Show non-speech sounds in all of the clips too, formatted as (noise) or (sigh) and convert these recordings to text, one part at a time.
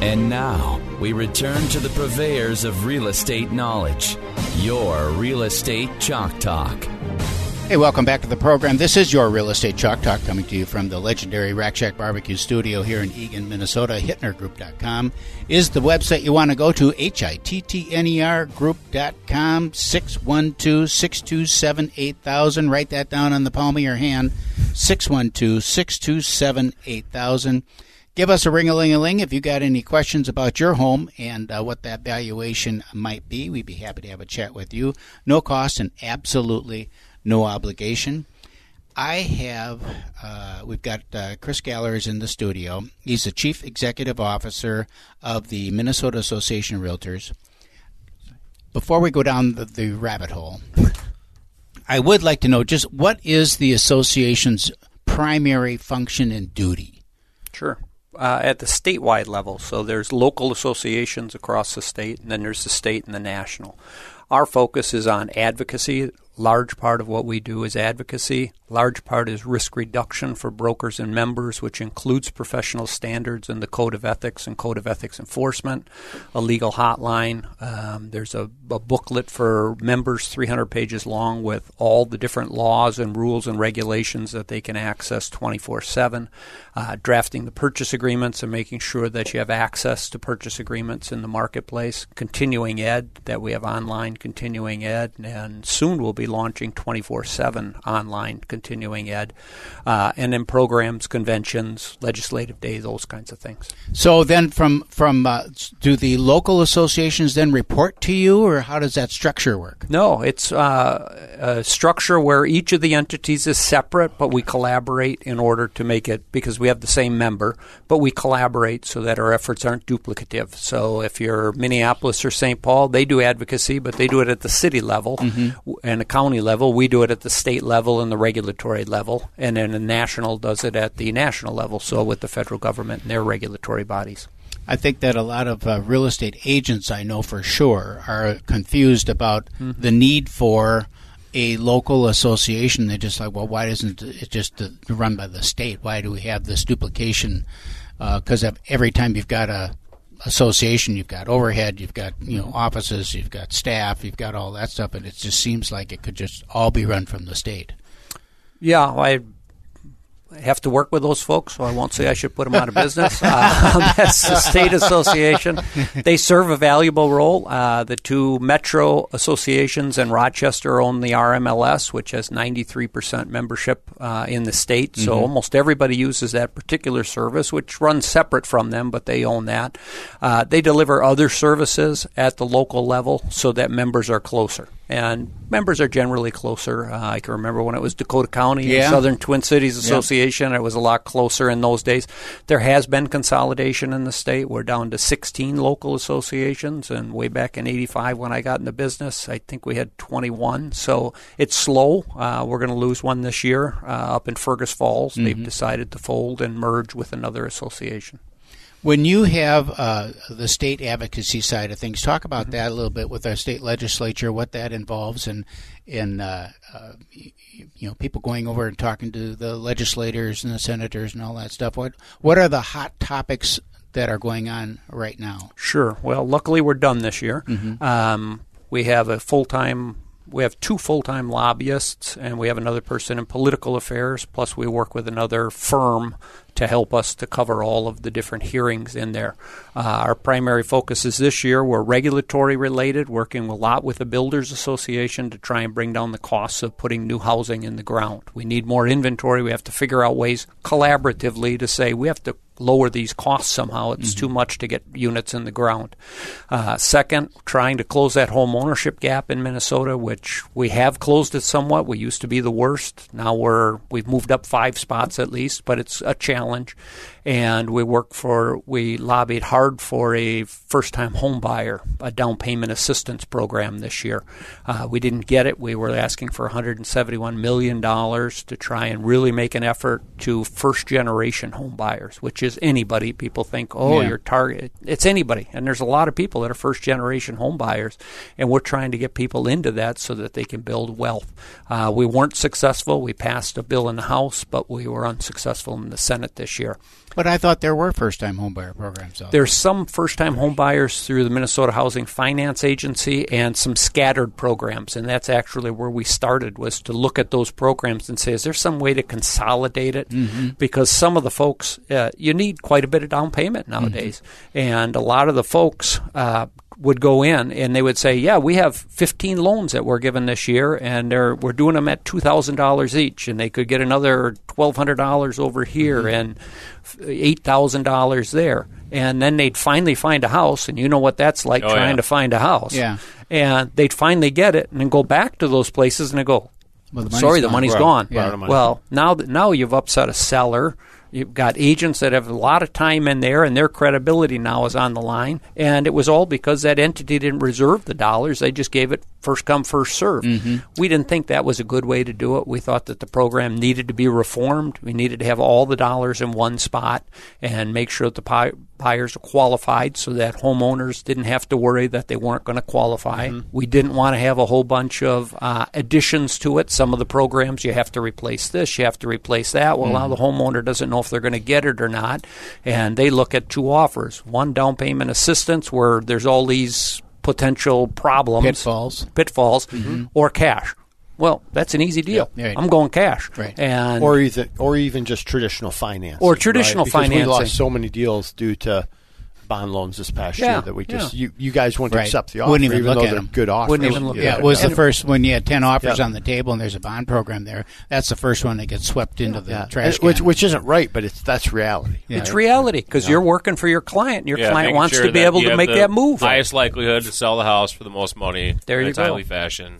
And now we return to the purveyors of real estate knowledge. Your Real Estate Chalk Talk. Hey, welcome back to the program. This is your Real Estate Chalk Talk coming to you from the legendary Rack Shack Barbecue Studio here in Eagan, Minnesota. HittnerGroup.com is the website you want to go to. H-I-T-T-N-E-R Group.com, 612-627-8000. Write that down on the palm of your hand, 612-627-8000. Give us a ring-a-ling-a-ling if you got any questions about your home and uh, what that valuation might be. We'd be happy to have a chat with you. No cost and absolutely no obligation. I have, uh, we've got uh, Chris Galler in the studio. He's the Chief Executive Officer of the Minnesota Association of Realtors. Before we go down the, the rabbit hole, I would like to know just what is the association's primary function and duty? Sure. Uh, at the statewide level, so there's local associations across the state, and then there's the state and the national. Our focus is on advocacy, large part of what we do is advocacy. Large part is risk reduction for brokers and members, which includes professional standards and the Code of Ethics and Code of Ethics enforcement, a legal hotline. Um, there's a, a, booklet for members, 300 pages long, with all the different laws and rules and regulations that they can access 24 7. Uh, drafting the purchase agreements and making sure that you have access to purchase agreements in the marketplace. Continuing ed, that we have online continuing ed, and soon we'll be launching 24 7 online continuing ed, uh, and then programs, conventions, legislative day, those kinds of things. So then, from from uh, do the local associations then report to you, or how does that structure work? No, it's uh, a structure where each of the entities is separate, but we collaborate in order to make it because we have the same member, but we collaborate so that our efforts aren't duplicative. So if you're Minneapolis or St. Paul, they do advocacy, but they do it at the city level, mm-hmm. and county level. We do it at the state level and the regulatory level, and then the national does it at the national level. So with the federal government and their regulatory bodies. I think that a lot of uh, real estate agents I know for sure are confused about mm-hmm. the need for a local association. They're just like, well, why isn't it just run by the state? Why do we have this duplication? Because uh, every time you've got a association, you've got overhead, you've got you know offices, you've got staff, you've got all that stuff, and it just seems like it could just all be run from the state. Yeah, I have to work with those folks, so I won't say I should put them out of business. (laughs) Uh, (laughs) that's the state association. They serve a valuable role. Uh, the two metro associations in Rochester own the RMLS, which has 93% membership uh, in the state. So mm-hmm. almost everybody uses that particular service, which runs separate from them, but they own that. Uh, they deliver other services at the local level so that members are closer and members are generally closer. Uh, I can remember when it was Dakota County yeah. and Southern Twin Cities Association, it was a lot closer in those days. There has been consolidation in the state. We're down to 16 local associations, and way back in 85 when I got into business, I think we had 21. So it's slow. Uh, we're going to lose one this year uh, up in Fergus Falls. Mm-hmm. They've decided to fold and merge with another association. When you have uh, the state advocacy side of things, talk about mm-hmm. that a little bit with our state legislature, what that involves, and in uh, uh, you know people going over and talking to the legislators and the senators and all that stuff. What what are the hot topics that are going on right now? Sure. Well, luckily we're done this year. Mm-hmm. Um, we have a full time we have two full-time lobbyists and we have another person in political affairs plus we work with another firm to help us to cover all of the different hearings in there. Uh, our primary focus is this year we're regulatory related, working a lot with the Builders Association to try and bring down the costs of putting new housing in the ground. We need more inventory. We have to figure out ways collaboratively to say we have to lower these costs somehow. It's mm-hmm. too much to get units in the ground. Uh, second, trying to close that home ownership gap in Minnesota, which we have closed it somewhat. We used to be the worst. Now we're we've moved up five spots at least, but it's a challenge challenge and we worked for we lobbied hard for a first time home buyer a down payment assistance program this year. Uh, we didn't get it. We were asking for 171 million dollars to try and really make an effort to first generation home buyers, which is anybody. People think, oh, Yeah. your target. It's anybody, and there's a lot of people that are first generation home buyers, and we're trying to get people into that so that they can build wealth. Uh, we weren't successful. We passed a bill in the House, but we were unsuccessful in the Senate this year. But I thought there were first-time homebuyer programs. Though. There's some first-time home buyers through the Minnesota Housing Finance Agency and some scattered programs, and that's actually where we started was to look at those programs and say, is there some way to consolidate it? Because some of the folks, uh, you need quite a bit of down payment nowadays, and a lot of the folks. Uh, would go in and they would say, "Yeah, we have 15 loans that we're given this year, and they're, we're doing them at two thousand dollars each, and they could get another twelve hundred dollars over here and eight thousand dollars there." And then they'd finally find a house, and you know what that's like Oh, trying yeah. to find a house. Yeah. And they'd finally get it, and then go back to those places, and they go, Well, the "Sorry, the gone." money's Right. gone." Yeah. Well, now that now you've upset a seller. You've got agents that have a lot of time in there, and their credibility now is on the line. And it was all because that entity didn't reserve the dollars; they just gave it first come, first serve. Mm-hmm. We didn't think that was a good way to do it. We thought that the program needed to be reformed. We needed to have all the dollars in one spot and make sure that the pi- buyers are qualified, so that homeowners didn't have to worry that they weren't going to qualify. Mm-hmm. We didn't want to have a whole bunch of uh, additions to it. Some of the programs you have to replace this, you have to replace that. Well, now mm-hmm. the homeowner doesn't know if they're going to get it or not, and they look at two offers: one down payment assistance, where there's all these potential problems, Pitfalls. pitfalls, mm-hmm. or cash. Well, that's an easy deal. Yeah. Right. I'm going cash, Right. and or even or even just traditional finance Or traditional because We financing. lost so many deals due to bond loans this past Yeah, year that we just yeah. you, you guys wouldn't Right. accept the offer Wouldn't even look though at they're 'em. good offers. Wouldn't even look Yeah, at it was Yeah. the first when you had ten offers Yeah. on the table and there's a bond program there. That's the first one that gets swept into the Yeah. trash And- which which isn't right, but it's that's reality. Yeah. It's reality because you're working for your client. and Your Yeah, client wants sure to be able to make the that move. Highest likelihood to sell the house for the most money There in you a go. timely fashion.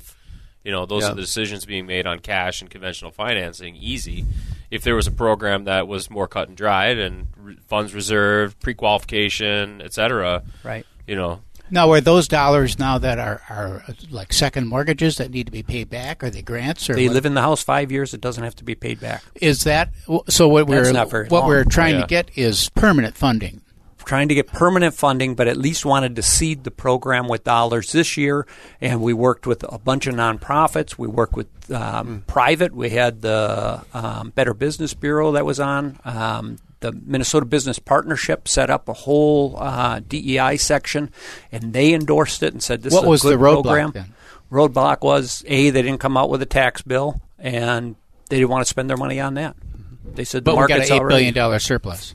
You know, those Yeah. are the decisions being made on cash and conventional financing easy. If there was a program that was more cut and dried and re- funds reserved, pre-qualification, et cetera, Right. you know, Now, are those dollars now that are, are uh, like second mortgages that need to be paid back? Are they grants or They what- live in the house five years. It doesn't have to be paid back. Is that so? What That's we're not very what long. we're trying Yeah. to get is permanent funding. Trying to get permanent funding, but at least wanted to seed the program with dollars this year. And we worked with a bunch of nonprofits. We worked with um, private. We had the um, Better Business Bureau that was on. Um, the Minnesota Business Partnership set up a whole uh, DEI section, and they endorsed it and said this What was good the roadblock program. then? Roadblock was a they didn't come out with a tax bill, and they didn't want to spend their money on that. They said But the we got market's an eight already billion dollar surplus,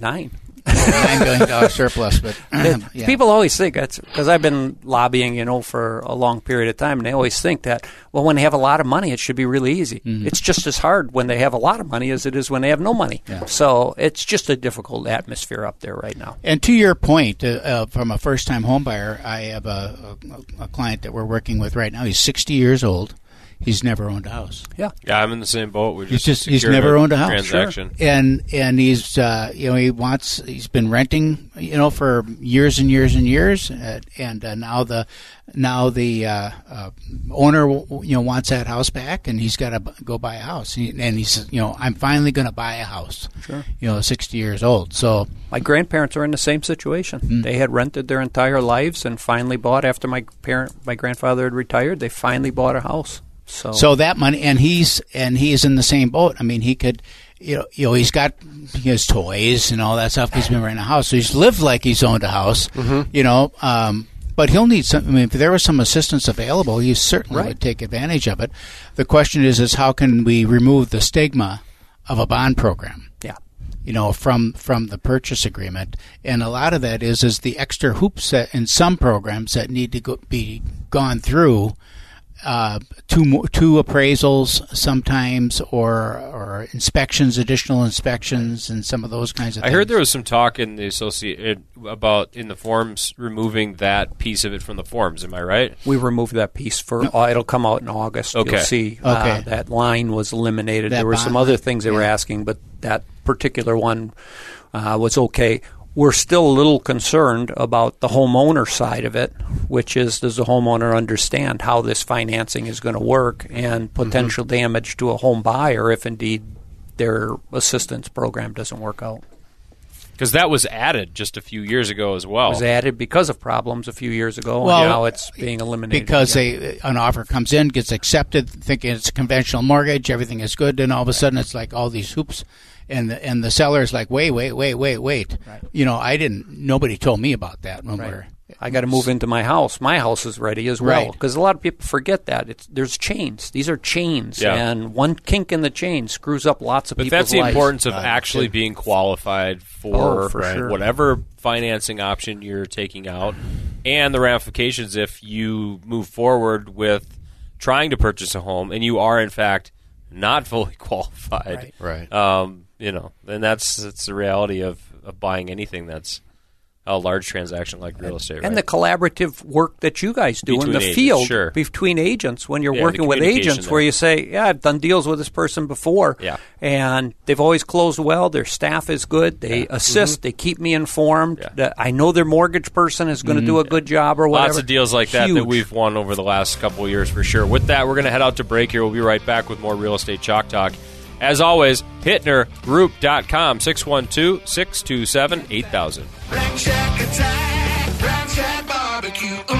nine. Nine billion dollar surplus. But (laughs) yeah. People always think that's because I've been lobbying, you know, for a long period of time, and they always think that well, when they have a lot of money, it should be really easy. Mm-hmm. It's just as hard when they have a lot of money as it is when they have no money. Yeah. So it's just a difficult atmosphere up there right now. And to your point, uh, uh, from a first time home buyer, I have a, a, a client that we're working with right now. He's 60 years old. He's never owned a house. Yeah, yeah, I'm in the same boat. We He's just just he's secured never owned a house. transaction. And and he's uh, you know he wants he's been renting you know for years and years and years uh, and uh, now the now the uh, uh, owner you know wants that house back and he's got to b- go buy a house And He- and he's you know I'm finally going to buy a house. Sure. You know, 60 years old. So my grandparents are in the same situation. Hmm. They had rented their entire lives and finally bought after my parent, my grandfather had retired. They finally bought a house. So, So that money, and he's and he's in the same boat. I mean, he could, you know, you know, he's got his toys and all that stuff. He's been renting a house, so he's lived like he's owned a house. You know, um, but he'll need some. I mean, if there was some assistance available, he certainly would take advantage of it. The question is, is how can we remove the stigma of a bond program? yeah. you know from from the purchase agreement and a lot of that is is the extra hoops that in some programs that need to go, be gone through uh, two two appraisals sometimes or or inspections additional inspections and some of those kinds of things. I things heard there was some talk in the associate about in the forms removing that piece of it from the forms. Am I right? We removed that piece for. Uh, it'll come out in August. Okay. You'll see uh, Okay. that line was eliminated. That there were some bond other things they were asking, but that particular one uh, was okay. We're still a little concerned about the homeowner side of it, which is does the homeowner understand how this financing is going to work and mm-hmm. potential damage to a home buyer if indeed their assistance program doesn't work out. Because that was added just a few years ago as well. It was added because of problems a few years ago, Well, and now it's being eliminated. because again. they, an offer comes in, gets accepted, thinking it's a conventional mortgage, everything is good, and all of a sudden it's like all these hoops, and the, and the seller is like, wait, wait, wait, wait, wait. You know, I didn't. Nobody told me about that when we're. I got to move into my house. My house is ready as well Right. because a lot of people forget that it's there's chains. These are chains, Yeah. and one kink in the chain screws up lots of But people's that's the lives. importance of actually being qualified for, Oh, for sure. whatever financing option you're taking out, and the ramifications if you move forward with trying to purchase a home and you are in fact not (laughs) fully qualified. Right. Um, you know, and that's that's the reality of, of buying anything that's a large transaction like real estate. and right? the collaborative work that you guys do in the agents, field sure. between agents when you're Yeah, working with agents where you say yeah i've done deals with this person before Yeah. and they've always closed well their staff is good they assist they keep me informed Mm-hmm. Yeah. Mm-hmm. that i know their mortgage person is going to do a good job or whatever Lots of deals like that that we've won over the last couple of years for sure. With that, we're going to head out to break here. We'll be right back with more real estate chalk talk. As always, HittnerGroup.com, 612